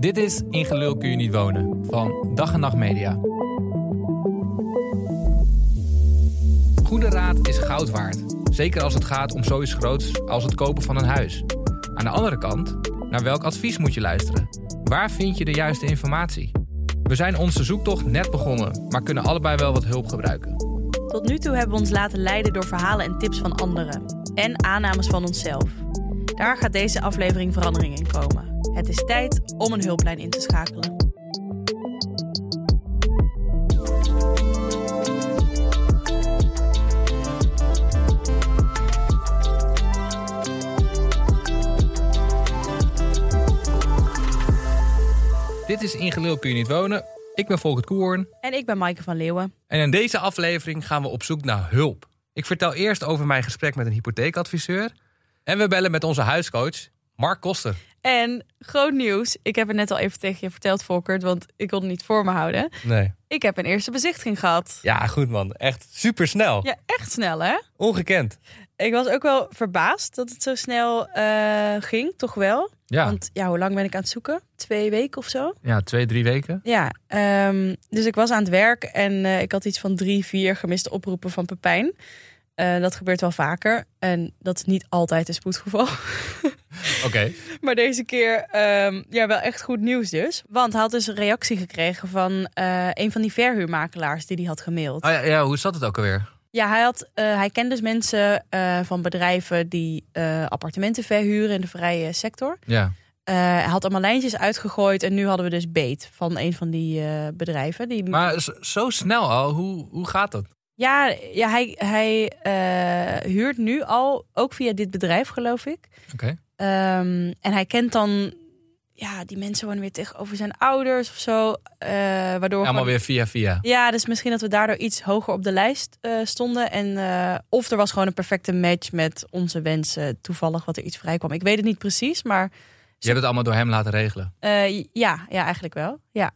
Dit is In Gelul kun je niet wonen van Dag en Nacht Media. Goede raad is goud waard. Zeker als het gaat om zoiets groots als het kopen van een huis. Aan de andere kant, naar welk advies moet je luisteren? Waar vind je de juiste informatie? We zijn onze zoektocht net begonnen, maar kunnen allebei wel wat hulp gebruiken. Tot nu toe hebben we ons laten leiden door verhalen en tips van anderen. En aannames van onszelf. Daar gaat deze aflevering verandering in komen. Het is tijd om een hulplijn in te schakelen. Dit is In Gelul kun je niet wonen. Ik ben Volkert Koorn. En ik ben Maaike van Leeuwen. En in deze aflevering gaan we op zoek naar hulp. Ik vertel eerst over mijn gesprek met een hypotheekadviseur. En we bellen met onze huiscoach, Mark Koster. En groot nieuws. Ik heb het net al even tegen je verteld, Volkert, want ik kon het niet voor me houden. Nee. Ik heb een eerste bezichtiging gehad. Ja, goed man. Echt super snel. Ja, echt snel hè? Ongekend. Ik was ook wel verbaasd dat het zo snel eh, ging, toch wel? Ja. Want ja, hoe lang ben ik aan het zoeken? Twee weken of zo? ja, twee, drie weken. Ja, ehm, dus ik was aan het werk en eh, ik had iets van drie, vier gemiste oproepen van Pepijn. Eh, dat gebeurt wel vaker en dat is niet altijd een spoedgeval. Oké. maar deze keer ehm, ja, wel echt goed nieuws dus. Want hij had dus een reactie gekregen van eh, een van die verhuurmakelaars die hij had gemaild. Oh ja, ja, hoe zat het ook alweer? Ja, hij, had, eh, hij kent dus mensen van bedrijven die appartementen verhuren in de vrije sector. Ja. Hij had allemaal lijntjes uitgegooid en nu hadden we dus beet van een van die bedrijven. Die... Maar zo snel al, hoe, hoe gaat dat? Ja, ja hij, hij eh, huurt nu al, ook via dit bedrijf geloof ik. Oké. Ehm, en hij kent dan, ja, die mensen wonen weer tegenover zijn ouders of zo. eh, waardoor Allemaal gewoon- weer via via. Ja, dus misschien dat we daardoor iets hoger op de lijst eh, stonden. En, of er was gewoon een perfecte match met onze wensen. Toevallig wat er iets vrij kwam. Ik weet het niet precies, maar Je hebt het allemaal door hem laten regelen. ja, ja, eigenlijk wel. Ja.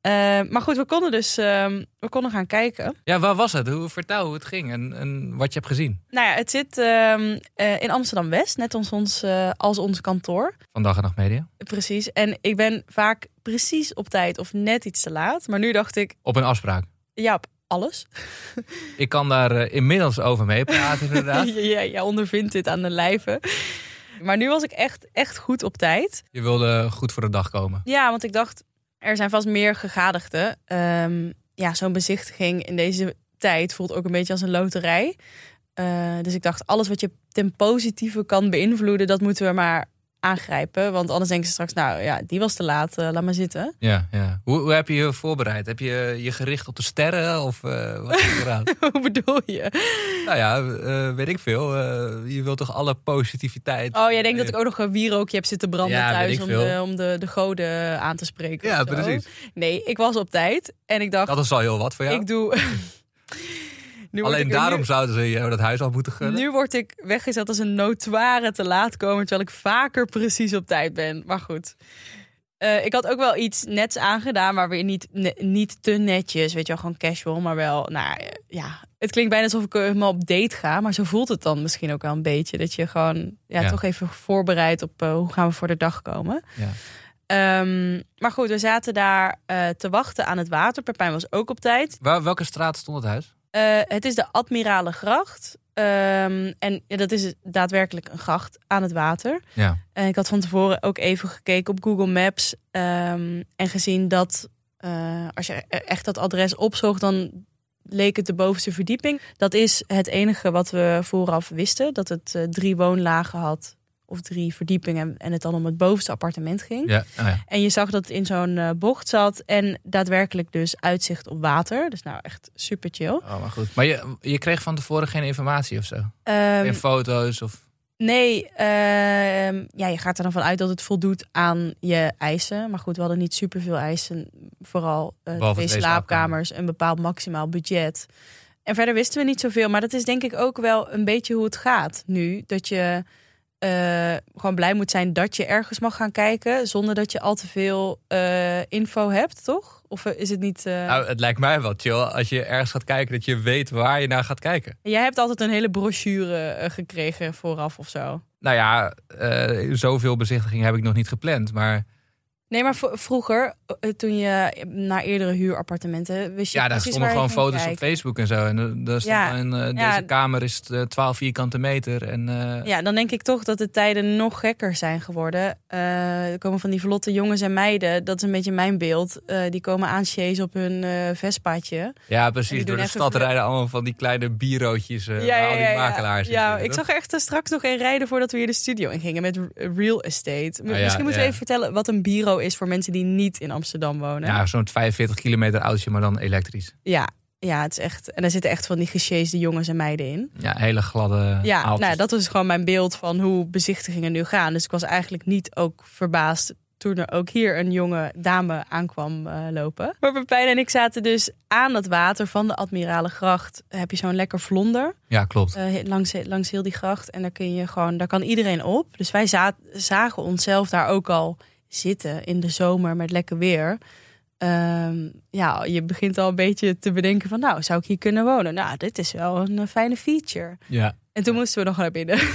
Eh, maar goed, we konden dus ehm, we konden gaan kijken. Ja, waar was het? Hoe, vertel hoe het ging en, en wat je hebt gezien. Nou ja, het zit ehm, eh, in Amsterdam West, net als ons, eh, als ons kantoor. Van Dag en Nacht Media. Precies. En ik ben vaak precies op tijd of net iets te laat. Maar nu dacht ik, Op een afspraak. ja, op alles. Ik kan daar inmiddels over meepraten inderdaad. ja, jij ondervindt dit aan de lijve. Maar nu was ik echt, echt goed op tijd. Je wilde goed voor de dag komen. Ja, want ik dacht, er zijn vast meer gegadigden. Ehm, ja, zo'n bezichtiging in deze tijd voelt ook een beetje als een loterij. Eh, dus ik dacht, alles wat je ten positieve kan beïnvloeden, dat moeten we maar aangrijpen. Want anders denken ze straks, nou ja, die was te laat, eh, laat maar zitten. Ja, ja. Hoe, hoe heb je je voorbereid? Heb je je gericht op de sterren of eh, wat? Hoe bedoel je? nou ja, eh, weet ik veel. Je wilt toch alle positiviteit. Oh, jij denkt dat ik ook nog een wierookje heb zitten branden Ja, thuis om de, om de, de goden aan te spreken. Ja, precies. Nee, ik was op tijd en ik dacht, Dat is al heel wat voor jou. ik doe... Nu Alleen ik- daarom nu- zouden ze dat huis al moeten gunnen. Nu word ik weggezet als een notoire te laat komen, terwijl ik vaker precies op tijd ben. Maar goed. Eh, ik had ook wel iets nets aangedaan, maar weer niet, ne- niet te netjes. Weet je wel, gewoon casual, maar wel, nou eh, ja. Het klinkt bijna alsof ik helemaal op date ga, maar zo voelt het dan misschien ook wel een beetje. Dat je gewoon ja, Ja. toch even voorbereidt op eh, hoe gaan we voor de dag komen. Ja. Ehm, maar goed, we zaten daar eh, te wachten aan het water. Pepijn was ook op tijd. Waar, welke straat stond het huis? Eh, het is de Admiralengracht. Ehm, en ja, dat is daadwerkelijk een gracht aan het water. Ja. En ik had van tevoren ook even gekeken op Google Maps. ehm, en gezien dat eh, als je e- echt dat adres opzocht, dan leek het de bovenste verdieping. Dat is het enige wat we vooraf wisten. Dat het eh, drie woonlagen had. Of drie verdiepingen. En het dan om het bovenste appartement ging. Ja. Oh, ja. En je zag dat het in zo'n eh, bocht zat. En daadwerkelijk dus uitzicht op water. Dus nou echt super chill. Oh, maar goed. Maar je, je kreeg van tevoren geen informatie of zo? Ehm, Geen foto's of... nee, ehm, ja, je gaat er dan vanuit dat het voldoet aan je eisen. Maar goed, we hadden niet superveel eisen. Vooral twee twee slaapkamers, een bepaald maximaal budget. En verder wisten we niet zoveel. Maar dat is denk ik ook wel een beetje hoe het gaat nu. Dat je eh, gewoon blij moet zijn dat je ergens mag gaan kijken. Zonder dat je al te veel eh, info hebt, toch? Of eh, is het niet... Nou, het lijkt mij wel chill als je ergens gaat kijken dat je weet waar je naar gaat kijken. Jij hebt altijd een hele brochure gekregen vooraf of zo. Nou ja, zoveel bezichtigingen heb ik nog niet gepland. Maar Nee, maar vroeger, eh, toen je naar eerdere huurappartementen, wist je Ja, daar stonden gewoon foto's op. Facebook en zo. En daar stond Ja, een, eh, ja. deze kamer is eh, 12 vierkante meter. En, eh, Ja, dan denk ik toch dat de tijden nog gekker zijn geworden. Eh, er komen van die vlotte jongens en meiden, dat is een beetje mijn beeld. Eh, die komen aansjezen op hun eh Vespaatje. ja, precies. Door de stad rijden allemaal van die kleine bierootjes. eh waar al die makelaars in Ja, ik zag echt eh, straks nog een rijden voordat we hier de studio in gingen met real estate. Ah, ja, Misschien moeten we ja. even vertellen wat een bureau is voor mensen die niet in Amsterdam wonen. Ja, zo'n 45 kilometer autootje, maar dan elektrisch. Ja, ja, het is echt. En daar zitten echt van die gesjeesde jongens en meiden in. Ja, hele gladde Ja, nou, dat was gewoon mijn beeld van hoe bezichtigingen nu gaan. Dus ik was eigenlijk niet ook verbaasd toen er ook hier een jonge dame aankwam eh, lopen. Maar Pepijn en ik zaten dus aan het water van de Admiralengracht. Heb je zo'n lekker vlonder Ja, klopt. eh, langs, langs heel die gracht. En daar kun je gewoon, daar kan iedereen op. Dus wij za- zagen onszelf daar ook al zitten in de zomer met lekker weer. Ehm, ja, je begint al een beetje te bedenken van, nou, zou ik hier kunnen wonen? Nou, dit is wel een eh, fijne feature. Ja. En toen moesten we nog naar binnen.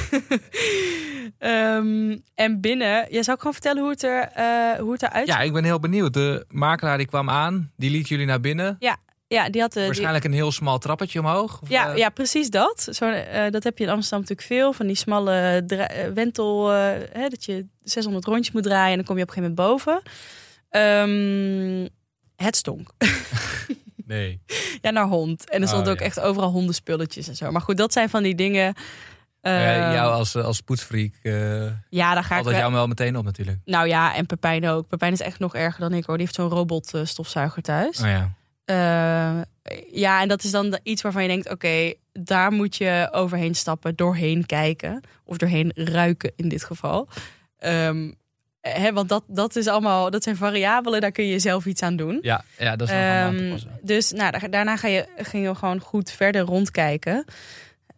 Ehm, en binnen, ja, zou ik gewoon vertellen hoe het, er, eh, hoe het eruit ja, ik ben heel benieuwd. De makelaar die kwam aan, die liet jullie naar binnen. Ja, die had die- Waarschijnlijk een heel smal trappetje omhoog. Of, ja, eh, ja, precies dat. Zo, eh, dat heb je in Amsterdam natuurlijk veel. Van die smalle eh, wentel, eh, hè, dat je 600 rondjes moet draaien en dan kom je op een gegeven moment boven. Ehm, het stonk. Nee. Ja, naar hond. En er stond Oh, ook ja. echt overal hondenspulletjes en zo. Maar goed, dat zijn van die dingen. Ja, eh, jou als, als poetsfreak uh, ja, daar ga ik dat wel- jou wel meteen op natuurlijk. Nou ja, en Pepijn ook. Pepijn is echt nog erger dan ik hoor. Die heeft zo'n robot eh, stofzuiger thuis. Oh ja. Eh, ja, en dat is dan iets waarvan je denkt: oké, daar moet je overheen stappen, doorheen kijken. Of doorheen ruiken in dit geval. Ehm, hè, want dat, dat, is allemaal, dat zijn variabelen, daar kun je zelf iets aan doen. Ja, ja, dat is passen. dus nou, da- daarna ga je, ging je gewoon goed verder rondkijken.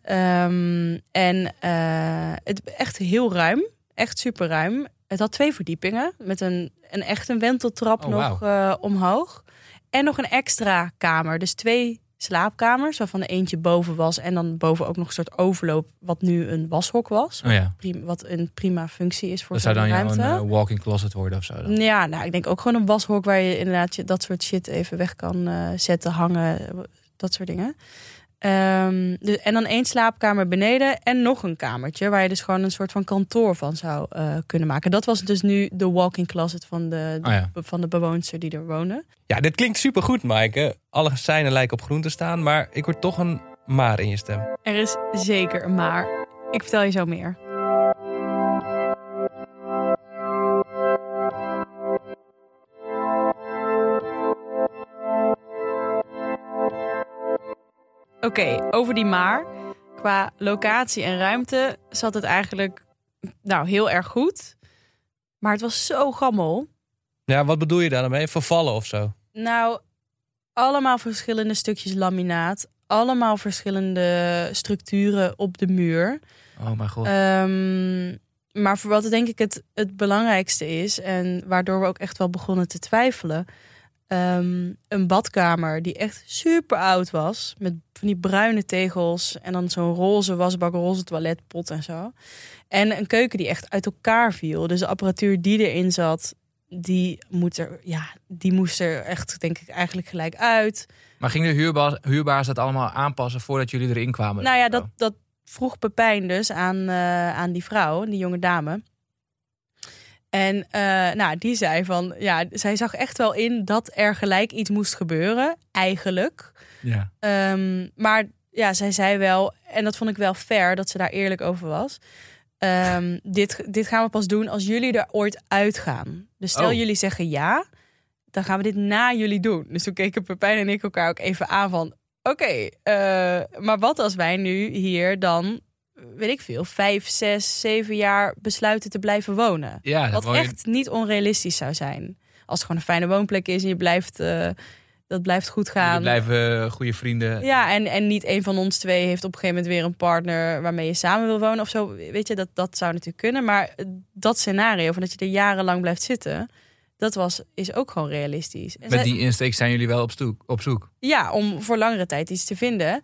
Ehm, en eh, het echt heel ruim. Echt super ruim. Het had twee verdiepingen. Met een, een echt een wenteltrap Oh, nog eh, omhoog. En nog een extra kamer. Dus twee slaapkamers. Waarvan er eentje boven was. En dan boven ook nog een soort overloop. Wat nu een washok was. Oh ja. Wat een prima functie is voor Dat zou dan ruimte. een walking closet worden of zo. Dan. Ja, nou, ik denk ook gewoon een washok waar je inderdaad je, dat soort shit even weg kan eh, zetten, hangen, dat soort dingen. De, en dan één slaapkamer beneden en nog een kamertje waar je dus gewoon een soort van kantoor van zou eh, kunnen maken. Dat was dus nu de walk-in closet van de, Oh ja. van de bewoonster die er wonen. Ja, dit klinkt supergoed, Maaike. Alle seinen lijken op groen te staan, maar ik hoor toch een maar in je stem. Er is zeker een maar. Ik vertel je zo meer. Oké, over die maar. Qua locatie en ruimte zat het eigenlijk nou, heel erg goed. Maar het was zo gammel. Ja, wat bedoel je daar dan mee? Vervallen of zo? Nou, allemaal verschillende stukjes laminaat. Allemaal verschillende structuren op de muur. Oh mijn god. Ehm, maar voor wat denk ik het, het belangrijkste is... en waardoor we ook echt wel begonnen te twijfelen... ehm, een badkamer die echt super oud was... met van die bruine tegels... en dan zo'n roze wasbak, roze toiletpot en zo. En een keuken die echt uit elkaar viel. Dus de apparatuur die erin zat... Die, moet er, ja, die moest er echt, denk ik, eigenlijk gelijk uit. maar ging de huurbaas, huurbaas dat allemaal aanpassen voordat jullie erin kwamen? Nou ja, dat, dat vroeg Pepijn dus aan, eh, aan die vrouw, die jonge dame. En eh, nou, die zei van, ja, zij zag echt wel in dat er gelijk iets moest gebeuren, eigenlijk. Ja. Ehm, maar ja, zij zei wel, en dat vond ik wel fair dat ze daar eerlijk over was. ehm, dit, dit gaan we pas doen als jullie er ooit uitgaan. Dus stel Oh. jullie zeggen ja, dan gaan we dit na jullie doen. Dus toen keken Pepijn en ik elkaar ook even aan van... Oké, eh, maar wat als wij nu hier dan, weet ik veel... vijf, zes, zeven jaar besluiten te blijven wonen? Ja, Wat je- echt niet onrealistisch zou zijn. Als het gewoon een fijne woonplek is en je blijft, eh, dat blijft goed gaan. jullie blijven eh, goede vrienden. Ja, en, en niet een van ons twee heeft op een gegeven moment weer een partner waarmee je samen wil wonen of zo. Weet je, dat, dat zou natuurlijk kunnen. Maar dat scenario van dat je er jarenlang blijft zitten, dat was, is ook gewoon realistisch. En Met die insteek zijn jullie wel op, op zoek. Ja, om voor langere tijd iets te vinden.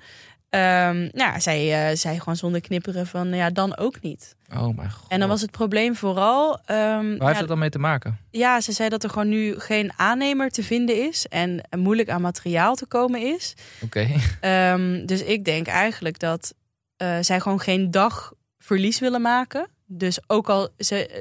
Ehm, nou, zij eh, zei gewoon zonder knipperen van, ja, dan ook niet. Oh mijn god. En dan was het probleem vooral... ehm, Waar ja, heeft dat dan mee te maken? ja, ze zei dat er gewoon nu geen aannemer te vinden is en moeilijk aan materiaal te komen is. Oké. Ehm, dus ik denk eigenlijk dat eh, zij gewoon geen dag verlies willen maken. Dus ook al ze, eh,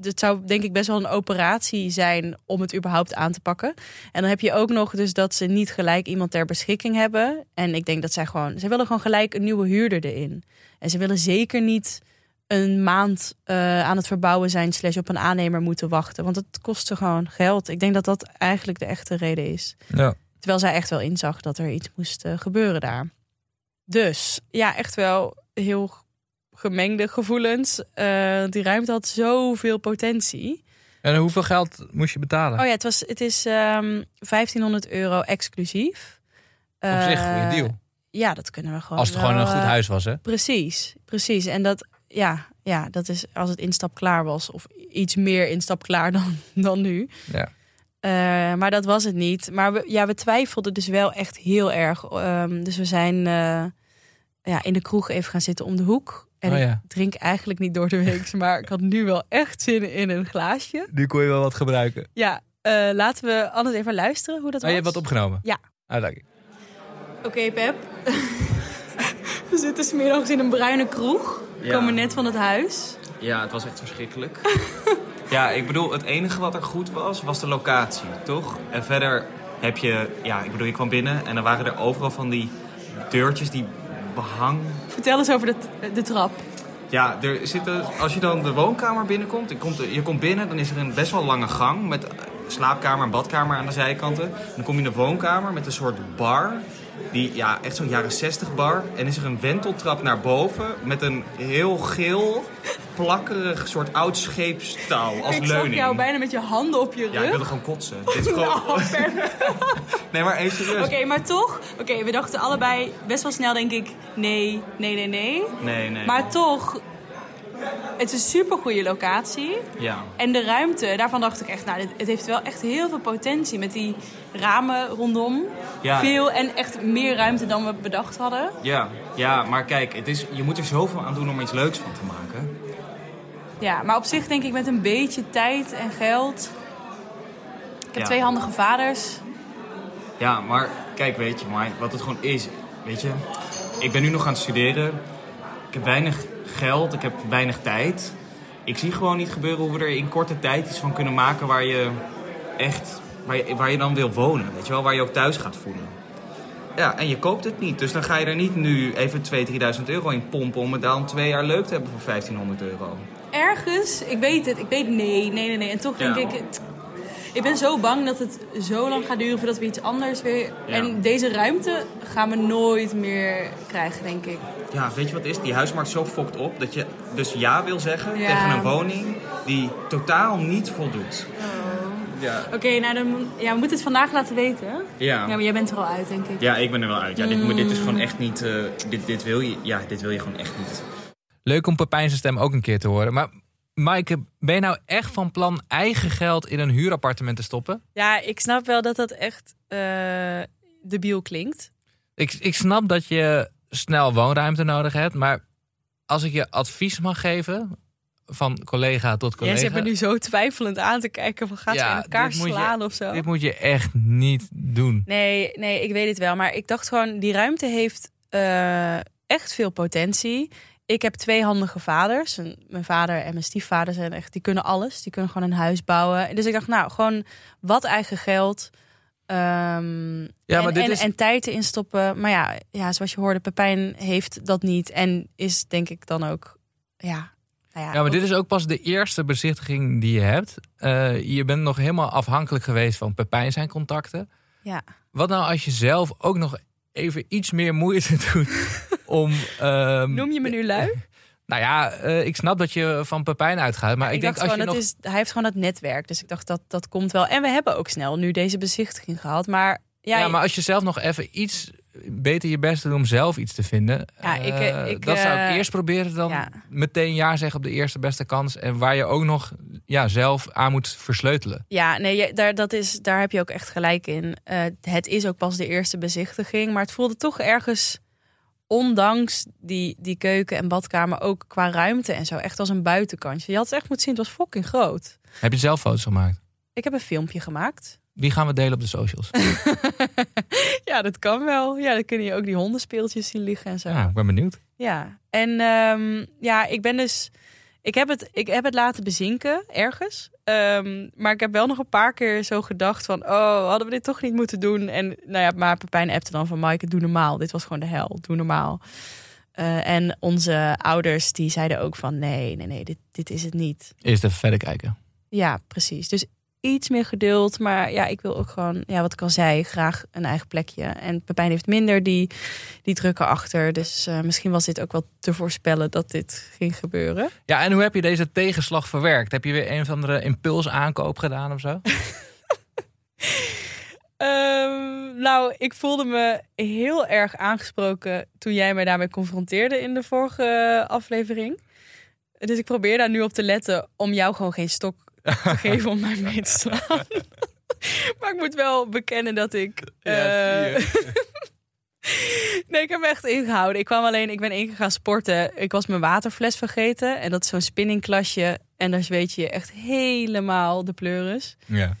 het zou denk ik best wel een operatie zijn om het überhaupt aan te pakken. En dan heb je ook nog dus dat ze niet gelijk iemand ter beschikking hebben. En ik denk dat zij gewoon, ze willen gewoon gelijk een nieuwe huurder erin. En ze willen zeker niet een maand eh, aan het verbouwen zijn slash op een aannemer moeten wachten. Want het kost ze gewoon geld. Ik denk dat dat eigenlijk de echte reden is. Ja. Terwijl zij echt wel inzag dat er iets moest eh, gebeuren daar. Dus ja, echt wel heel gemengde gevoelens. Eh, die ruimte had zoveel potentie. En hoeveel geld moest je betalen? Oh ja, het, was, het is ehm 1500 euro exclusief. Op zich een Eh, goede deal. Ja, dat kunnen we gewoon. Als het gewoon een goed eh, huis was, hè? Precies, precies. En dat, ja, ja, dat is als het instap klaar was. Of iets meer instap klaar dan, dan nu. Ja. Maar dat was het niet. Maar we, ja, we twijfelden dus wel echt heel erg. Ehm, dus we zijn ja, in de kroeg even gaan zitten om de hoek. En Oh ik drink eigenlijk niet door de week. Maar ik had nu wel echt zin in een glaasje. Nu kon je wel wat gebruiken. Ja, eh, laten we anders even luisteren hoe dat Oh, je was. hebt wat opgenomen? Ja. Ah, dank je. Oké, Pep. we zitten smiddags in een bruine kroeg. We Ja. komen net van het huis. Ja, het was echt verschrikkelijk. ja, ik bedoel, het enige wat er goed was, was de locatie, toch? En verder heb je, ja, ik bedoel, je kwam binnen en dan waren er overal van die deurtjes die behang. Vertel eens over de, de trap. Ja, er zitten, als je dan de woonkamer binnenkomt, je komt, je komt binnen, dan is er een best wel lange gang met slaapkamer en badkamer aan de zijkanten. Dan kom je in de woonkamer met een soort bar. Die, ja, echt zo'n jaren 60 bar. En is er een wenteltrap naar boven met een heel geel, plakkerig soort oud scheepstouw als ik leuning. zag jou bijna met je handen op je Ja, ik rug. wilde gewoon kotsen. Dit is gewoon... Nou, Nee, maar even serieus. Oké, maar toch. Oké, we dachten allebei best wel snel, denk ik, nee, nee, nee, nee. Nee, nee. Maar toch, het is een super goede locatie. Ja. En de ruimte, daarvan dacht ik echt, nou, het heeft wel echt heel veel potentie met die ramen rondom. Ja. Veel en echt meer ruimte dan we bedacht hadden. Ja, ja, maar kijk, het is, je moet er zoveel aan doen om iets leuks van te maken. Ja, maar op zich denk ik met een beetje tijd en geld. Ik heb Ja. twee handige vaders. Ja, maar kijk, weet je, maar wat het gewoon is, weet je, ik ben nu nog aan het studeren. Ik heb weinig geld, ik heb weinig tijd. Ik zie gewoon niet gebeuren hoe we er in korte tijd iets van kunnen maken waar je echt, waar je, waar je dan wil wonen, weet je wel, waar je ook thuis gaat voelen. Ja, en je koopt het niet, dus dan ga je er niet nu even 2.000, 3.000 euro in pompen om het dan twee jaar leuk te hebben voor 1500 euro. Ergens, ik weet het, ik weet nee, nee, nee, nee. En toch denk ik, het- ik ben zo bang dat het zo lang gaat duren voordat we iets anders weer... Ja. En deze ruimte gaan we nooit meer krijgen, denk ik. Ja, weet je wat het is? Die huismarkt zo fokt op dat je dus ja wil zeggen Ja. tegen een woning die totaal niet voldoet. Ja. Oké, nou dan, ja, we moeten het vandaag laten weten. Ja, Ja. maar jij bent er al uit, denk ik. Ja, ik ben er wel uit. Ja, dit, maar dit is gewoon echt niet. eh, dit, dit wil je. Ja, dit wil je gewoon echt niet. Leuk om Pepijn zijn stem ook een keer te horen. Maar Maaike, ben je nou echt van plan eigen geld in een huurappartement te stoppen? Ja, ik snap wel dat dat echt eh debiel klinkt. Ik, ik snap dat je snel woonruimte nodig hebt, maar als ik je advies mag geven, van collega tot Jij collega. zit me nu zo twijfelend aan te kijken van gaat Ja, ze in elkaar je- slaan of zo. Dit moet je echt niet doen. Nee, nee, ik weet het wel. Maar ik dacht gewoon, die ruimte heeft eh, echt veel potentie. Ik heb twee handige vaders. En Mijn vader en mijn stiefvader zijn echt, die kunnen alles. Die kunnen gewoon een huis bouwen. Dus ik dacht, nou, gewoon wat eigen geld. Ehm, Ja, en, maar dit en, is- en tijd erin stoppen. Maar ja, ja, zoals je hoorde, Pepijn heeft dat niet. En is denk ik dan ook, ja... Nou ja, Ja, maar ook- dit is ook pas de eerste bezichtiging die je hebt. Eh, je bent nog helemaal afhankelijk geweest van Pepijn zijn contacten. Ja. Wat nou als je zelf ook nog even iets meer moeite doet om... ehm, Noem je me nu lui? Nou ja, eh, ik snap dat je van Pepijn uitgaat. Maar ik, ik denk als je nog... is, hij heeft gewoon dat netwerk. Dus ik dacht, dat, dat komt wel. En we hebben ook snel nu deze bezichtiging gehad. Maar ja, Ja, maar als je zelf nog even iets beter je best doet om zelf iets te vinden. Ja, ik, eh, eh, ik, dat zou ik eerst proberen dan ja. meteen ja zeggen op de eerste beste kans. En waar je ook nog ja, zelf aan moet versleutelen. Ja, nee, daar, dat is, daar heb je ook echt gelijk in. Het is ook pas de eerste bezichtiging. Maar het voelde toch ergens ondanks die, die keuken en badkamer ook qua ruimte en zo echt als een buitenkantje. Je had het echt moeten zien, het was fucking groot. Heb je zelf foto's gemaakt? Ik heb een filmpje gemaakt. Wie gaan we delen op de socials? ja, dat kan wel. Ja, dan kun je ook die hondenspeeltjes zien liggen en zo. Ja, ik ben benieuwd. Ja, en ehm, ja, ik ben dus. Ik heb het, ik heb het laten bezinken ergens. Ehm, maar ik heb wel nog een paar keer zo gedacht van... oh, hadden we dit toch niet moeten doen? En nou ja, maar Pepijn appte dan van... Maaike, doe normaal. Dit was gewoon de hel. Doe normaal. Eh, en onze ouders die zeiden ook van... nee, nee, nee, dit, dit is het niet. Eerst even verder kijken. Ja, precies. Dus iets meer geduld. Maar ja, ik wil ook gewoon, ja, wat ik al zei, graag een eigen plekje. En Pepijn heeft minder die, die drukken achter. Dus uh, misschien was dit ook wel te voorspellen dat dit ging gebeuren. Ja, en hoe heb je deze tegenslag verwerkt? Heb je weer een of andere impulsaankoop gedaan of zo? um, nou, ik voelde me heel erg aangesproken toen jij mij daarmee confronteerde in de vorige aflevering. Dus ik probeer daar nu op te letten om jou gewoon geen stok te geven om mij mee te slaan. maar ik moet wel bekennen dat ik. Uh... nee, ik heb me echt ingehouden. Ik kwam alleen, ik ben één keer gaan sporten. Ik was mijn waterfles vergeten. En dat is zo'n spinningklasje. En daar weet je echt helemaal de pleuris. Ja.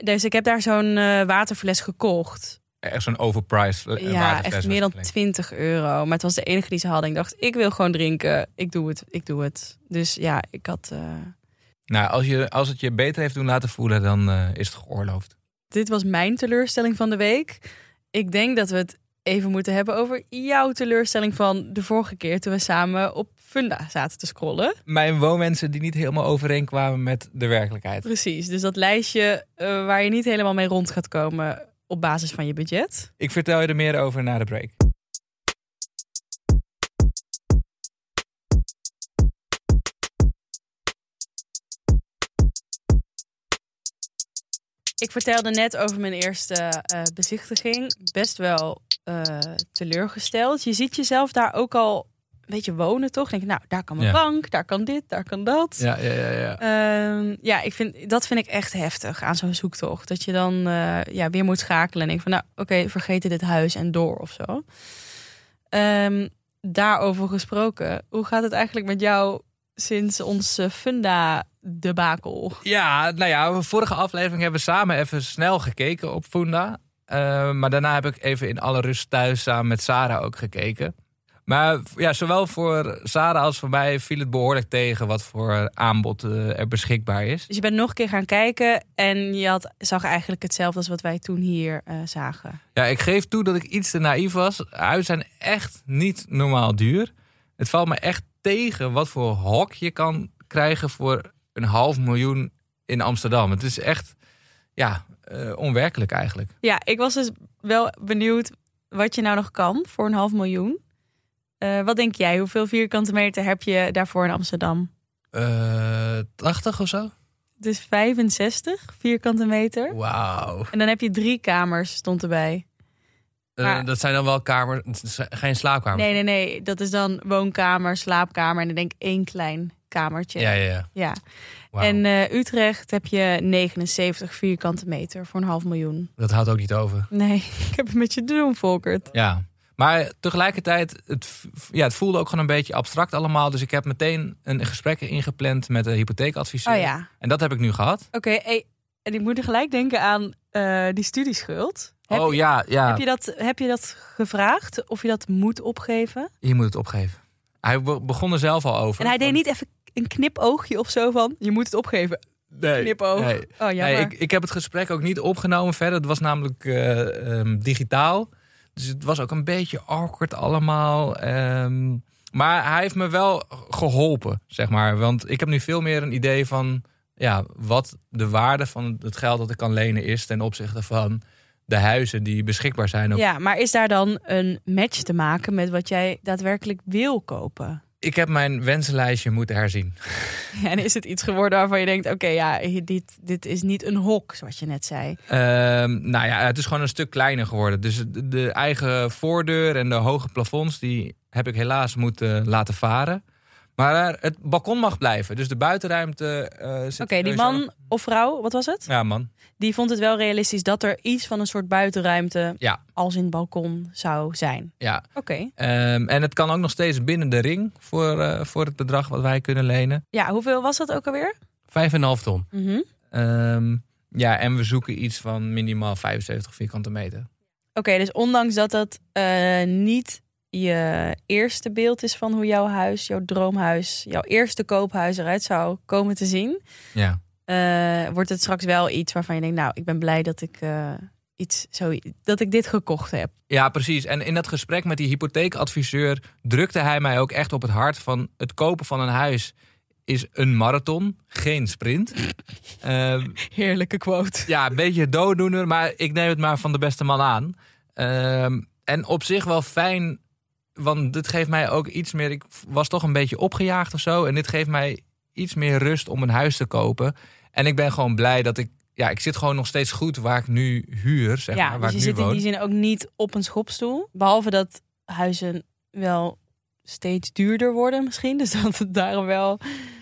Dus ik heb daar zo'n uh, waterfles gekocht. Echt zo'n overpriced uh, Ja, echt meer dan 20 euro. Maar het was de enige die ze hadden. Ik dacht, ik wil gewoon drinken. Ik doe het, ik doe het. Dus ja, ik had... Uh... Nou, als, je, als het je beter heeft doen laten voelen, dan uh, is het geoorloofd. Dit was mijn teleurstelling van de week. Ik denk dat we het even moeten hebben over jouw teleurstelling van de vorige keer toen we samen op Funda zaten te scrollen. Mijn woonmensen die niet helemaal overeenkwamen met de werkelijkheid. Precies, dus dat lijstje uh, waar je niet helemaal mee rond gaat komen op basis van je budget. Ik vertel je er meer over na de break. Ik vertelde net over mijn eerste uh, bezichtiging. Best wel uh, teleurgesteld. Je ziet jezelf daar ook al een beetje wonen, toch? Denk nou, daar kan mijn ja. bank, daar kan dit, daar kan dat. Ja, ja, ja. Ja, uh, ja ik vind, dat vind ik echt heftig aan zo'n zoektocht. Dat je dan uh, ja, weer moet schakelen en denk van, nou, oké, okay, vergeten dit huis en door of zo. Um, daarover gesproken, hoe gaat het eigenlijk met jou sinds ons funda debakel? Ja, nou ja, vorige aflevering hebben we samen even snel gekeken op Funda. Uh, maar daarna heb ik even in alle rust thuis samen met Sarah ook gekeken. Maar ja, zowel voor Sarah als voor mij viel het behoorlijk tegen wat voor aanbod uh, er beschikbaar is. Dus je bent nog een keer gaan kijken en je had, zag eigenlijk hetzelfde als wat wij toen hier uh, zagen. Ja, ik geef toe dat ik iets te naïef was. Huizen zijn echt niet normaal duur. Het valt me echt tegen wat voor hok je kan krijgen voor een half miljoen in Amsterdam. Het is echt, ja, uh, onwerkelijk eigenlijk. Ja, ik was dus wel benieuwd wat je nou nog kan voor een half miljoen. Uh, wat denk jij? Hoeveel vierkante meter heb je daarvoor in Amsterdam? Uh, 80 of zo? Dus 65 vierkante meter. Wauw. En dan heb je drie kamers, stond erbij. Maar, dat zijn dan wel kamers, geen slaapkamers? Nee, nee, nee. Dat is dan woonkamer, slaapkamer en dan denk ik één klein kamertje. Ja, ja, ja. ja. Wow. En uh, Utrecht heb je 79 vierkante meter voor een half miljoen. Dat houdt ook niet over. Nee, ik heb een beetje te doen, Volkert. Ja, maar tegelijkertijd, het, ja, het voelde ook gewoon een beetje abstract allemaal. Dus ik heb meteen een gesprek ingepland met de hypotheekadviseur. Oh ja. En dat heb ik nu gehad. Oké, okay, hey, en ik moet er gelijk denken aan uh, die studieschuld. Heb oh ja, ja. Heb je, dat, heb je dat gevraagd of je dat moet opgeven? Je moet het opgeven. Hij begon er zelf al over. En hij deed niet even een knipoogje of zo van, je moet het opgeven. Nee, Knipoog. Nee. Oh, nee ik, ik heb het gesprek ook niet opgenomen verder. Het was namelijk uh, um, digitaal. Dus het was ook een beetje awkward allemaal. Um, maar hij heeft me wel geholpen, zeg maar. Want ik heb nu veel meer een idee van ja, wat de waarde van het geld dat ik kan lenen is ten opzichte van de huizen die beschikbaar zijn. Op... Ja, maar is daar dan een match te maken met wat jij daadwerkelijk wil kopen? Ik heb mijn wensenlijstje moeten herzien. Ja, en is het iets geworden waarvan je denkt: oké, okay, ja, dit, dit is niet een hok, zoals je net zei? Um, nou ja, het is gewoon een stuk kleiner geworden. Dus de, de, eigen voordeur en de hoge plafonds, die heb ik helaas moeten laten varen. Maar eh, het balkon mag blijven. Dus de buitenruimte eh zit Oké, die man of vrouw, wat was het? Ja, man. Die vond het wel realistisch dat er iets van een soort buitenruimte Ja, als in het balkon zou zijn. ja. Oké. Ehm, en het kan ook nog steeds binnen de ring voor, eh, voor het bedrag wat wij kunnen lenen. Ja, hoeveel was dat ook alweer? Vijf en een half ton. Mhm. Ehm, ja, en we zoeken iets van minimaal 75 vierkante meter. Oké, dus ondanks dat dat eh, niet je eerste beeld is van hoe jouw huis, jouw droomhuis, jouw eerste koophuis eruit zou komen te zien, Ja. eh, wordt het straks wel iets waarvan je denkt, nou, ik ben blij dat ik eh, iets zo, dat ik dit gekocht heb. Ja, precies. En in dat gesprek met die hypotheekadviseur drukte hij mij ook echt op het hart van het kopen van een huis is een marathon, geen sprint. Ehm, Heerlijke quote. ja, een beetje dooddoener, maar ik neem het maar van de beste man aan. Ehm, en op zich wel fijn, want dit geeft mij ook iets meer. Ik was toch een beetje opgejaagd of zo. En dit geeft mij iets meer rust om een huis te kopen. En ik ben gewoon blij dat ik. Ja, ik zit gewoon nog steeds goed waar ik nu huur, zeg Ja, maar. Waar dus je nu zit in die zin ook niet op een schopstoel. Behalve dat huizen wel steeds duurder worden misschien. Dus dat het daarom wel...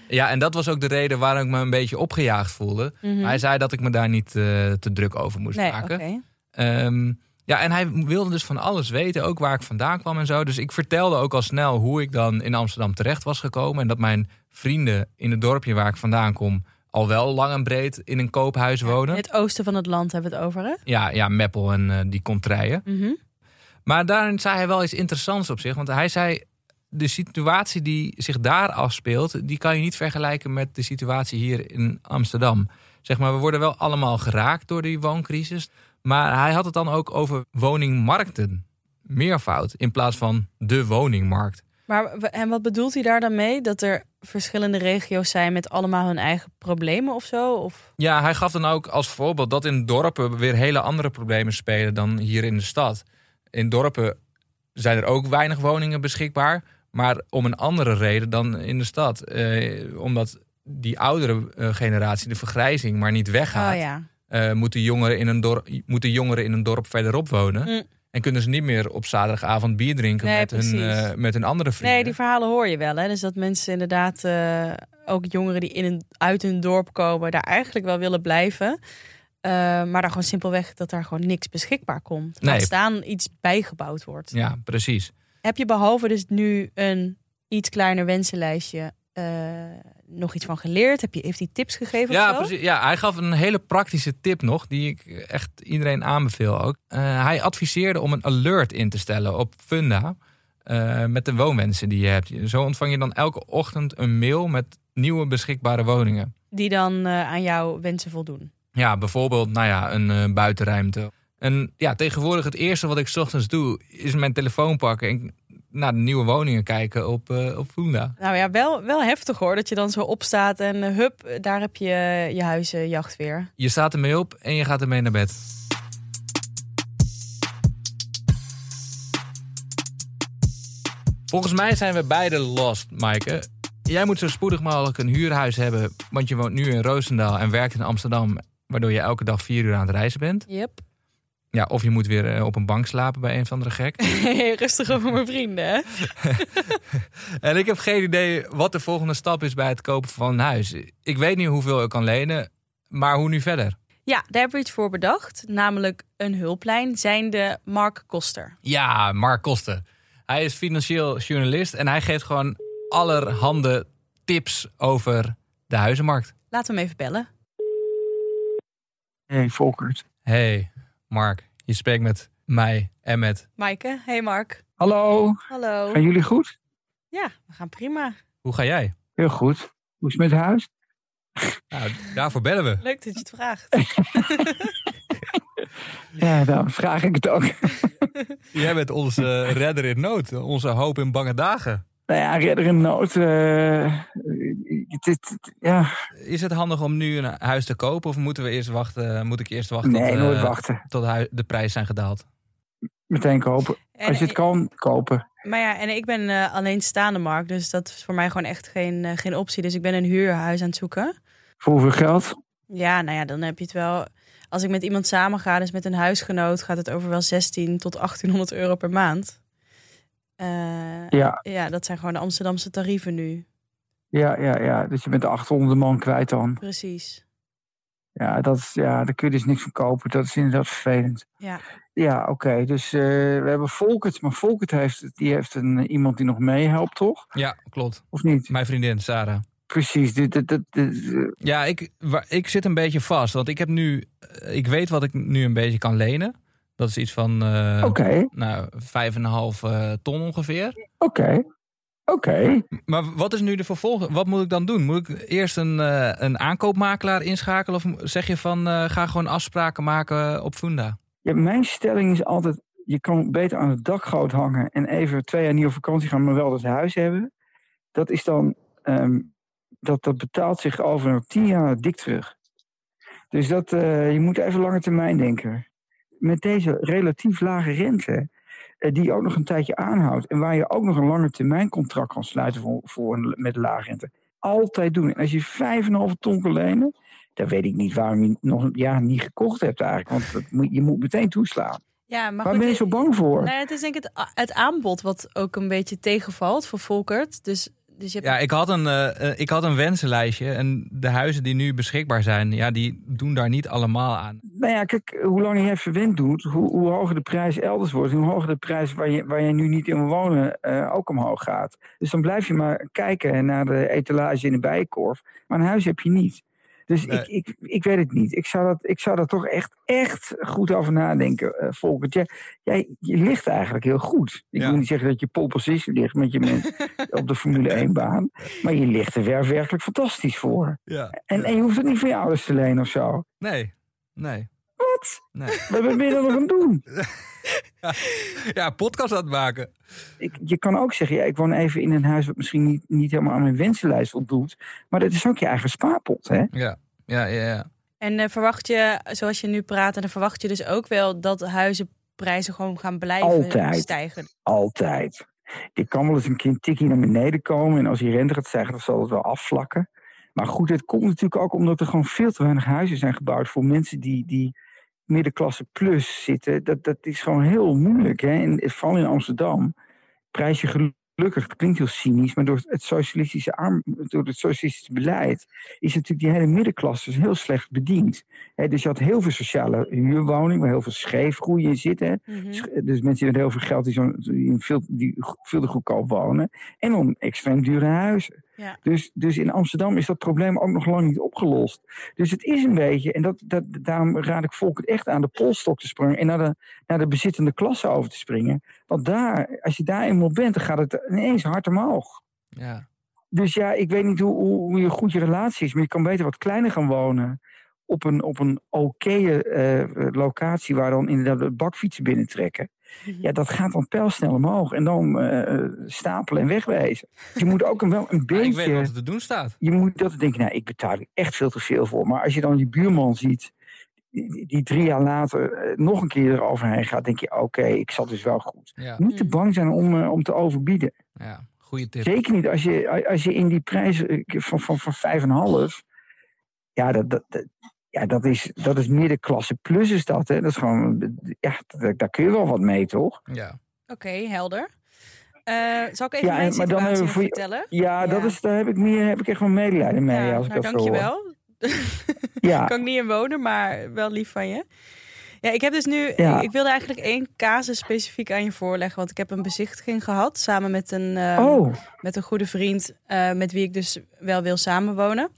Ja, en dat was ook de reden waarom ik me een beetje opgejaagd voelde. Mhm. Hij zei dat ik me daar niet eh, te druk over moest nee, maken. oké. Ehm, ja, en hij wilde dus van alles weten, ook waar ik vandaan kwam en zo. Dus ik vertelde ook al snel hoe ik dan in Amsterdam terecht was gekomen. En dat mijn vrienden in het dorpje waar ik vandaan kom... al wel lang en breed in een koophuis wonen. In het oosten van het land hebben we het over, hè? Ja, ja, Meppel en eh, die contraien. Mhm. Maar daarin zei hij wel iets interessants op zich. Want hij zei, de situatie die zich daar afspeelt... die kan je niet vergelijken met de situatie hier in Amsterdam. Zeg maar, we worden wel allemaal geraakt door die wooncrisis. Maar hij had het dan ook over woningmarkten. Meervoud, in plaats van de woningmarkt. Maar en wat bedoelt hij daar dan mee? Dat er verschillende regio's zijn met allemaal hun eigen problemen of zo? Of... Ja, hij gaf dan ook als voorbeeld dat in dorpen weer hele andere problemen spelen dan hier in de stad. In dorpen zijn er ook weinig woningen beschikbaar, maar om een andere reden dan in de stad. Eh, omdat die oudere eh, generatie, de vergrijzing, maar niet weggaat. Oh ja. Eh, moeten, jongeren in een dorp, moeten jongeren in een dorp verderop wonen. Mm. En kunnen ze niet meer op zaterdagavond bier drinken Nee, met, hun, eh, met hun andere vrienden. Nee, die verhalen hoor je wel. Hè? Dus dat mensen inderdaad, eh, ook jongeren die in een, uit hun dorp komen, daar eigenlijk wel willen blijven. Maar daar gewoon simpelweg dat daar gewoon niks beschikbaar komt. Laat Nee. staan iets bijgebouwd wordt. Ja, precies. Heb je behalve dus nu een iets kleiner wensenlijstje nog iets van geleerd? Heb je, heeft hij tips gegeven Ja, of zo? precies. Ja, hij gaf een hele praktische tip nog, die ik echt iedereen aanbeveel ook. Eh, hij adviseerde om een alert in te stellen op Funda eh, met de woonwensen die je hebt. Zo ontvang je dan elke ochtend een mail met nieuwe beschikbare woningen. Die dan eh, aan jouw wensen voldoen. Ja, bijvoorbeeld, nou ja, een eh, buitenruimte. En ja, tegenwoordig het eerste wat ik 's ochtends doe, is mijn telefoon pakken en naar de nieuwe woningen kijken op, eh, op Funda. Nou ja, wel, wel heftig hoor. Dat je dan zo opstaat en eh, hup, daar heb je eh, je huizenjacht weer. Je staat ermee op en je gaat ermee naar bed. Volgens mij zijn we beide lost, Maaike. Jij moet zo spoedig mogelijk een huurhuis hebben, want je woont nu in Roosendaal en werkt in Amsterdam, waardoor je elke dag vier uur aan het reizen bent. Yep. Ja, of je moet weer eh, op een bank slapen bij een van de gek. Rustig over mijn vrienden, hè? en ik heb geen idee wat de volgende stap is bij het kopen van een huis. Ik weet niet hoeveel ik kan lenen, maar hoe nu verder? Ja, daar hebben we iets voor bedacht. Namelijk een hulplijn, zijnde Mark Koster. Ja, Mark Koster. Hij is financieel journalist en hij geeft gewoon allerhande tips over de huizenmarkt. Laten we hem even bellen. Hey Volkert. Hey, Mark, je spreekt met mij en met. Maaike, hey Mark. Hallo, Hallo. gaan jullie goed? Ja, we gaan prima. Hoe ga jij? Heel goed. Hoe is het met het huis? Nou, daarvoor bellen we. Leuk dat je het vraagt. Ja, dan vraag ik het ook. Jij bent onze redder in nood, onze hoop in bange dagen. Nou ja, redder in nood. eh, ja, Is het handig om nu een huis te kopen of moeten we eerst wachten? Moet ik eerst wachten nee, tot, nooit eh, wachten. tot de prijs zijn gedaald? Meteen kopen. En, Als je het kan, kopen. Maar ja, en ik ben eh, alleenstaande Mark, dus dat is voor mij gewoon echt geen, geen optie. Dus ik ben een huurhuis aan het zoeken. Voor hoeveel geld? Ja, nou ja, dan heb je het wel. Als ik met iemand samen ga, dus met een huisgenoot, gaat het over wel 16 tot 1800 euro per maand. Eh, Ja, ja, dat zijn gewoon de Amsterdamse tarieven nu. Ja, ja, ja. Dus je bent de 800 man kwijt dan. Precies. Ja, dat is, ja, daar kun je dus niks van kopen. Dat is inderdaad vervelend. Ja. Ja, oké. Dus eh, we hebben Volkert. Maar Volkert heeft, die heeft een, iemand die nog meehelpt, toch? Ja, klopt. Of niet? Mijn vriendin, Sarah. Precies. Dit, dit, dit, dit, eh, Ja, ik, wa- ik zit een beetje vast. Want ik heb nu. eh, Ik weet wat ik nu een beetje kan lenen. Dat is iets van. eh Oké, Nou, vijf en een half eh, ton ongeveer. oké. Oké. Maar wat is nu de vervolg? Wat moet ik dan doen? Moet ik eerst een, eh, een aankoopmakelaar inschakelen? Of zeg je van ga gewoon afspraken maken op Funda? Ja, mijn stelling is altijd, je kan beter aan het dakgoot hangen en even twee jaar niet op vakantie gaan, maar wel dat huis hebben. Dat is dan, ehm, dat, dat betaalt zich over tien jaar dik terug. Dus dat, je moet even lange termijn denken. Met deze relatief lage rente, eh, die ook nog een tijdje aanhoudt en waar je ook nog een lange termijn contract kan sluiten voor, voor een, met lage rente. Altijd doen. En als je 5,5 ton kan lenen, dan weet ik niet waarom je nog een jaar niet gekocht hebt eigenlijk. Want dat moet, je moet meteen toeslaan. Ja, maar Waar goed, ben je zo bang voor? Nou, ja, het is denk ik het, het aanbod wat ook een beetje tegenvalt voor Volkert. Dus, dus je hebt Ja, ik had, een, eh, eh, ik had een wensenlijstje. En de huizen die nu beschikbaar zijn, ja, die doen daar niet allemaal aan. Nou ja, kijk, hoe langer je verwend doet, hoe, hoe hoger de prijs elders wordt. Hoe hoger de prijs waar je, waar je nu niet in wil wonen eh, ook omhoog gaat. Dus dan blijf je maar kijken naar de etalage in de bijenkorf. Maar een huis heb je niet. Dus Nee. ik, ik, ik weet het niet. Ik zou, dat, ik zou daar toch echt, echt goed over nadenken, eh Volkert. Jij, jij, je ligt eigenlijk heel goed. Ik Ja. wil niet zeggen dat je pole position ligt met je met, op de Formule 1-baan. Maar je ligt er wer- werkelijk fantastisch voor. Ja. En, en je hoeft het niet van je ouders te lenen of zo. Nee, nee, Wat? nee. Wat ben je dan nog aan het doen? Ja, podcast aan het maken. Ik, je kan ook zeggen, ja, ik woon even in een huis wat misschien niet, niet helemaal aan mijn wensenlijst voldoet. Maar dat is ook je eigen spaarpot, hè? Ja, ja, ja. ja. En eh, verwacht je, zoals je nu praat, en dan verwacht je dus ook wel dat huizenprijzen gewoon gaan blijven Altijd. stijgen. Altijd. Je kan wel eens een keer een tikje naar beneden komen. En als die rente gaat stijgen, dan zal het wel afvlakken. Maar goed, het komt natuurlijk ook omdat er gewoon veel te weinig huizen zijn gebouwd voor mensen die, die middenklasse plus zitten. Dat, dat is gewoon heel moeilijk. Hè? En vooral in Amsterdam prijs je gelukkig, het klinkt heel cynisch, maar door het socialistische, arm, door het socialistische beleid is natuurlijk die hele middenklasse dus heel slecht bediend. Hè, dus je had heel veel sociale huurwoningen, waar heel veel scheefgroei in zit. Mhm. Dus mensen met heel veel geld die, zo, die in veel, die veel te goedkoop wonen. En dan extreem dure huizen. Ja. Dus, dus in Amsterdam is dat probleem ook nog lang niet opgelost. Dus het is een beetje, en dat, dat, daarom raad ik volk het echt aan de polstok te springen en naar de, naar de bezittende klasse over te springen. Want daar, als je daar eenmaal bent, dan gaat het ineens hard omhoog. ja. Dus ja, ik weet niet hoe, hoe, hoe je goed je relatie is, maar je kan beter wat kleiner gaan wonen. Op een, op een oké eh, locatie waar dan inderdaad de bakfietsen binnentrekken. Mhm. Ja, dat gaat dan pijlsnel omhoog. En dan eh, stapelen en wegwezen. Dus je moet ook een, wel een Maar ik weet beetje... wat er te doen staat. Je moet dat denken, nou, ik betaal hier echt veel te veel voor. Maar als je dan je buurman ziet, die, die drie jaar later eh, nog een keer eroverheen gaat, denk je, oké, ik zat dus wel goed. Ja, Niet te Mm. bang zijn om, eh, om te overbieden. ja. goede tip. Zeker niet als je, als je in die prijs eh, van, van, van 5,5. Ja, dat, dat, dat- ja dat, is, dat is middenklasse plus is dat. Hè? Dat is gewoon, ja, daar, daar kun je wel wat mee, toch? Ja. Oké, helder. Eh, zal ik even Ja, mijn dan situatie hebben we nog voor je- vertellen? Ja, Ja. Dat is, daar heb ik, meer, heb ik echt wel medelijden mee. ja, als ik nou, dat dankjewel. Ja, kan ik niet in wonen, maar wel lief van je. Ja, ik heb dus nu. Ja. Ik wilde eigenlijk één casus specifiek aan je voorleggen. Want ik heb een bezichtiging gehad samen met een, ehm, oh, met een goede vriend. eh, met wie ik dus wel wil samenwonen.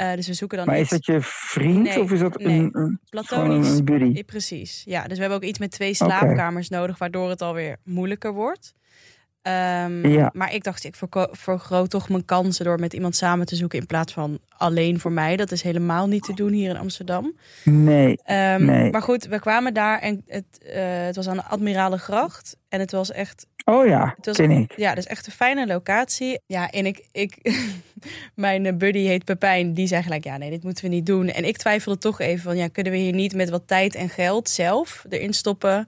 Eh, dus we zoeken dan maar is dat je vriend Nee, of is dat nee. een, een, platonisch. een buddy? Eh, Precies, ja. Dus we hebben ook iets met twee slaapkamers nodig, waardoor het alweer moeilijker wordt. Ehm, Ja. Maar ik dacht, ik vergroot toch mijn kansen door met iemand samen te zoeken in plaats van alleen voor mij. Dat is helemaal niet te doen hier in Amsterdam. Nee, Ehm, Nee. Maar goed, we kwamen daar en het, eh, het was aan de Admiralengracht. En het was echt, oh ja, het was, ik. ja, dus echt een fijne locatie. Ja, en ik, ik mijn eh, buddy heet Pepijn, die zei gelijk, ja nee, dit moeten we niet doen. En ik twijfelde toch even van, ja, kunnen we hier niet met wat tijd en geld zelf erin stoppen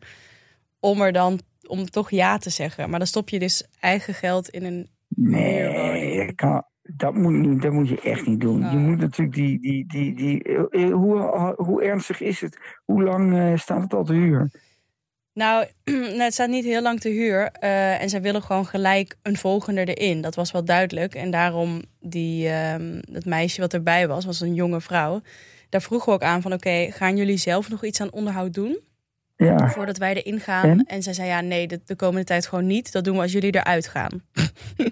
om er dan, om toch ja te zeggen. Maar dan stop je dus eigen geld in een Nee, dat, kan, dat, moet dat moet je echt niet doen. Je Oh. moet natuurlijk die. die, die, die eh, eh, hoe, hoe ernstig is het? Hoe lang eh, staat het al te huur? Nou, nou, het staat niet heel lang te huur. eh, en zij willen gewoon gelijk een volgende erin. Dat was wel duidelijk. En daarom die, ehm dat meisje wat erbij was, was een jonge vrouw. Daar vroegen we ook aan van, oké, gaan jullie zelf nog iets aan onderhoud doen? Ja, Voordat wij erin gaan. En? En, zij zei, ja, nee, de, de komende tijd gewoon niet. Dat doen we als jullie eruit gaan.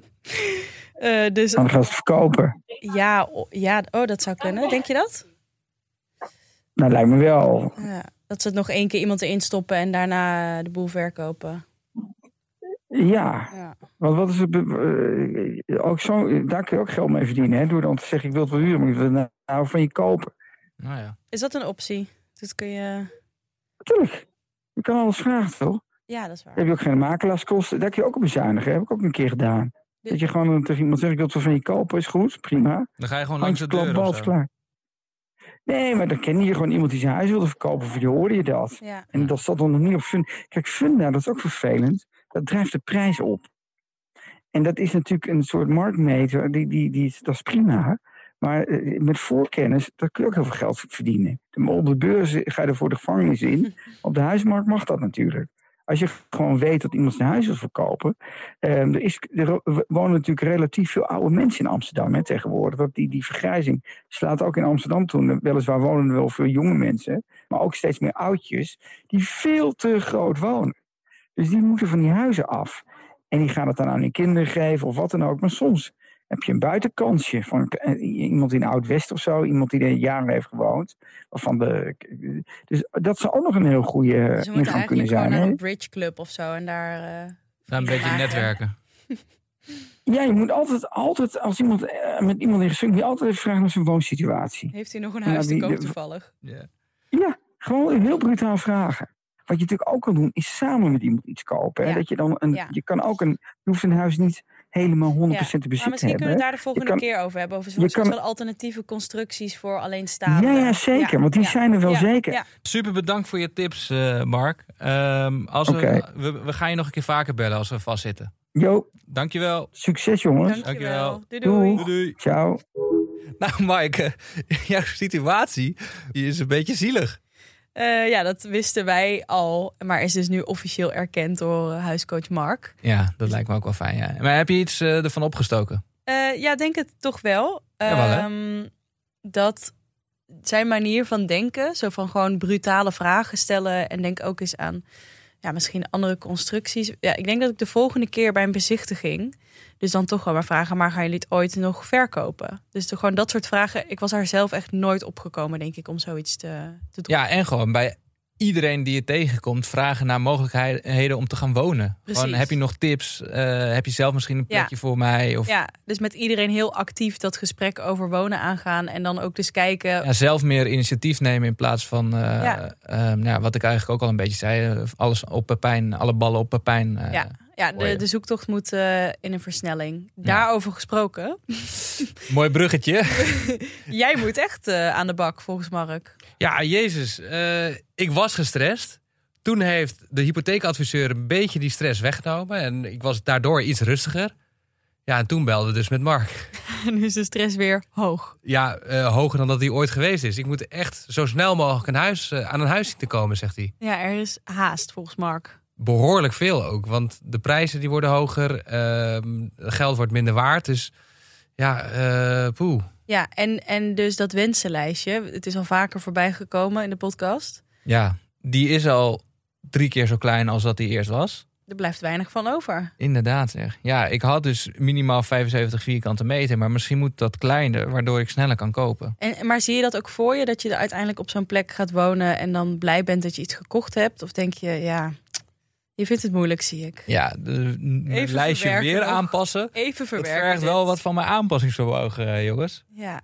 Eh, dus dan gaan ze het verkopen. ja, ja, oh, dat zou kunnen. Denk je dat? Nou, lijkt me wel. Ja, dat ze het nog één keer iemand erin stoppen en daarna de boel verkopen. Ja, Ja. want wat is het? eh, ook zo, daar kun je ook geld mee verdienen. Hè? Door dan te zeggen, ik wil het wel huren, maar ik wil het nou van je kopen. Nou ja. Is dat een optie? Dat kun je... Natuurlijk. Je kan alles vragen, toch? Ja, dat is Dan waar. heb je ook geen makelaarskosten. Daar kun je ook op bezuinigen. Heb ik ook een keer gedaan. Dat je gewoon tegen iemand zegt, ik wil het van je kopen. Is goed, prima. Dan ga je gewoon langs Handje de deur klap, of bal is zo. klaar. Nee, maar dan ken je gewoon iemand die zijn huis wilde verkopen. Of je hoorde je dat. Ja. En dat zat dan nog niet op Funda. Kijk, Funda, dat is ook vervelend. Dat drijft de prijs op. En dat is natuurlijk een soort marktmeter. Die, die, die, is- dat is prima. Maar eh, met voorkennis, daar kun je ook heel veel geld verdienen. Op de beurs ga je er voor de gevangenis in. Op de huismarkt mag dat natuurlijk. Als je gewoon weet dat iemand zijn huis wil verkopen. ehm, er, is, er wonen natuurlijk relatief veel oude mensen in Amsterdam hè, tegenwoordig. Dat die, die vergrijzing slaat ook in Amsterdam toe. Weliswaar wonen er wel veel jonge mensen. Maar ook steeds meer oudjes. Die veel te groot wonen. Dus die moeten van die huizen af. En die gaan het dan aan hun kinderen geven of wat dan ook. Maar soms heb je een buitenkansje van eh, iemand in Oud-West of zo. Iemand die er jaren heeft gewoond. Waarvan de, dus dat zou ook nog een heel goede Dus moeten ingang kunnen eigenlijk zijn. gewoon naar een bridge club of zo en daar... eh, Daar een beetje netwerken. Ja, je moet altijd, altijd als iemand eh, met iemand in gesprek, moet je altijd even vragen naar zijn woonsituatie. Heeft hij nog een Ja, huis te die- koop toevallig? Ja. Ja, gewoon heel brutaal vragen. Wat je natuurlijk ook kan doen, is samen met iemand iets kopen. Hè? Ja. Dat je dan een, Ja. je kan ook een, je hoeft een huis niet helemaal 100% Ja, te bezit Maar te misschien kunnen hebben. we daar de volgende kan- keer over hebben. Over zo'n soort kan- van alternatieve constructies voor alleenstaande. Ja, ja, zeker, want die zijn er wel ja, zeker. Ja. Super bedankt voor je tips, eh, Mark. Ehm, als we, we, we gaan je nog een keer vaker bellen als we vastzitten. Jo, Dankjewel. succes jongens. Dankjewel. Dankjewel. Doei doei. Doei. Doei. Ciao. Nou, Mike, jouw situatie die is een beetje zielig. Eh, ja, dat wisten wij al. Maar is dus nu officieel erkend door eh, huiscoach Mark. Ja, dat lijkt me ook wel fijn. Ja. Maar heb je iets eh, ervan opgestoken? Ja, denk het toch wel. Hè? Ehm, dat zijn manier van denken, zo van gewoon brutale vragen stellen en denk ook eens aan ja, misschien andere constructies. Ja, ik denk dat ik de volgende keer bij een bezichtiging dus dan toch wel maar vragen, maar gaan jullie het ooit nog verkopen? Dus gewoon dat soort vragen. Ik was daar zelf echt nooit opgekomen, denk ik, om zoiets te, te doen. Ja, en gewoon bij iedereen die je tegenkomt vragen naar mogelijkheden om te gaan wonen. Gewoon, heb je nog tips? Eh, heb je zelf misschien een Ja. plekje voor mij? Of Ja, dus met iedereen heel actief dat gesprek over wonen aangaan en dan ook dus kijken. ja, zelf meer initiatief nemen in plaats van eh, Ja. ehm, nou, ja, wat ik eigenlijk ook al een beetje zei. eh, Alles op Pepijn, alle ballen op Pepijn. eh. Ja, ja de, de zoektocht moet in een versnelling. Daarover gesproken. Mooi bruggetje. Jij moet echt aan de bak, volgens Mark. Ja, Jezus. eh, ik was gestrest. Toen heeft de hypotheekadviseur een beetje die stress weggenomen. En ik was daardoor iets rustiger. Ja, en toen belde dus met Mark. En nu is de stress weer hoog. Ja, eh, hoger dan dat hij ooit geweest is. Ik moet echt zo snel mogelijk een huis, eh, aan een huis zien te komen, zegt hij. Ja, er is haast, volgens Mark. Behoorlijk veel ook. Want de prijzen die worden hoger. ehm, geld wordt minder waard. Dus ja, eh poeh. Ja, en, en dus dat wensenlijstje. Het is al vaker voorbij gekomen in de podcast. Ja, die is al drie keer zo klein als dat die eerst was. Er blijft weinig van over. Inderdaad zeg. Ja, ik had dus minimaal 75 vierkante meter. Maar misschien moet dat kleiner, waardoor ik sneller kan kopen. En, maar zie je dat ook voor je, dat je er uiteindelijk op zo'n plek gaat wonen en dan blij bent dat je iets gekocht hebt? Of denk je, ja, je vindt het moeilijk, zie ik. Ja, Even lijstje weer aanpassen. Even verwerken. vergt dit. wel wat van mijn aanpassingsvermogen, eh, jongens. Ja.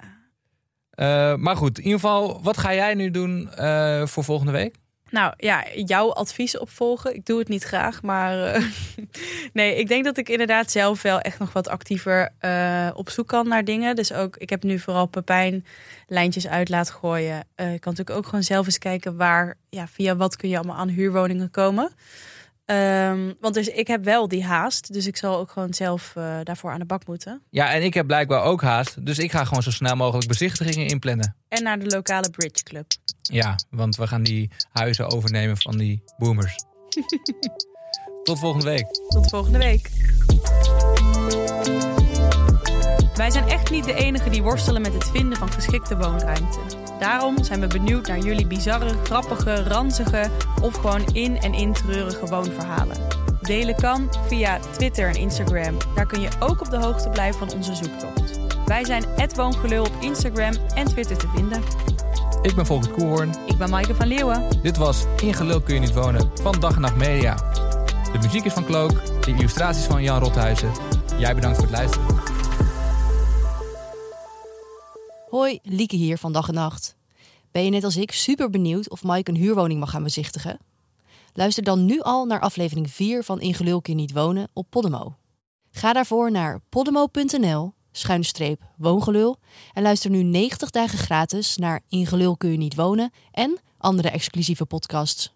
Eh, maar goed, in ieder geval, wat ga jij nu doen eh, voor volgende week? Nou ja, jouw advies opvolgen. Ik doe het niet graag, maar nee, ik denk dat ik inderdaad zelf wel echt nog wat actiever op zoek kan naar dingen. Dus ook, ik heb nu vooral Pepijn lijntjes uit laten gooien. Ik kan natuurlijk ook gewoon zelf eens kijken waar, ja, via wat kun je allemaal aan huurwoningen komen. Ehm, want dus ik heb wel die haast, dus ik zal ook gewoon zelf eh, daarvoor aan de bak moeten. Ja, en ik heb blijkbaar ook haast. Dus ik ga gewoon zo snel mogelijk bezichtigingen inplannen. En naar de lokale bridge club. Ja, want we gaan die huizen overnemen van die boomers. Tot volgende week. Tot volgende week. Wij zijn echt niet de enigen die worstelen met het vinden van geschikte woonruimte. Daarom zijn we benieuwd naar jullie bizarre, grappige, ranzige of gewoon in- en intreurige woonverhalen. Delen kan via Twitter en Instagram. Daar kun je ook op de hoogte blijven van onze zoektocht. Wij zijn @woongelul op Instagram en Twitter te vinden. Ik ben Volkert Koehoorn. Ik ben Maaike van Leeuwen. Dit was In Gelul kun je niet wonen van Dag en Nacht Media. De muziek is van Klook, de illustraties van Jan Rothuizen. Jij bedankt voor het luisteren. Hoi, Lieke hier van Dag en Nacht. Ben je net als ik super benieuwd of Mike een huurwoning mag gaan bezichtigen? Luister dan nu al naar aflevering 4 van In Gelul kun niet wonen op Podimo. Ga daarvoor naar podimo.nl schuinstreep woongelul en luister nu 90 dagen gratis naar In Gelul kun je niet wonen en andere exclusieve podcasts.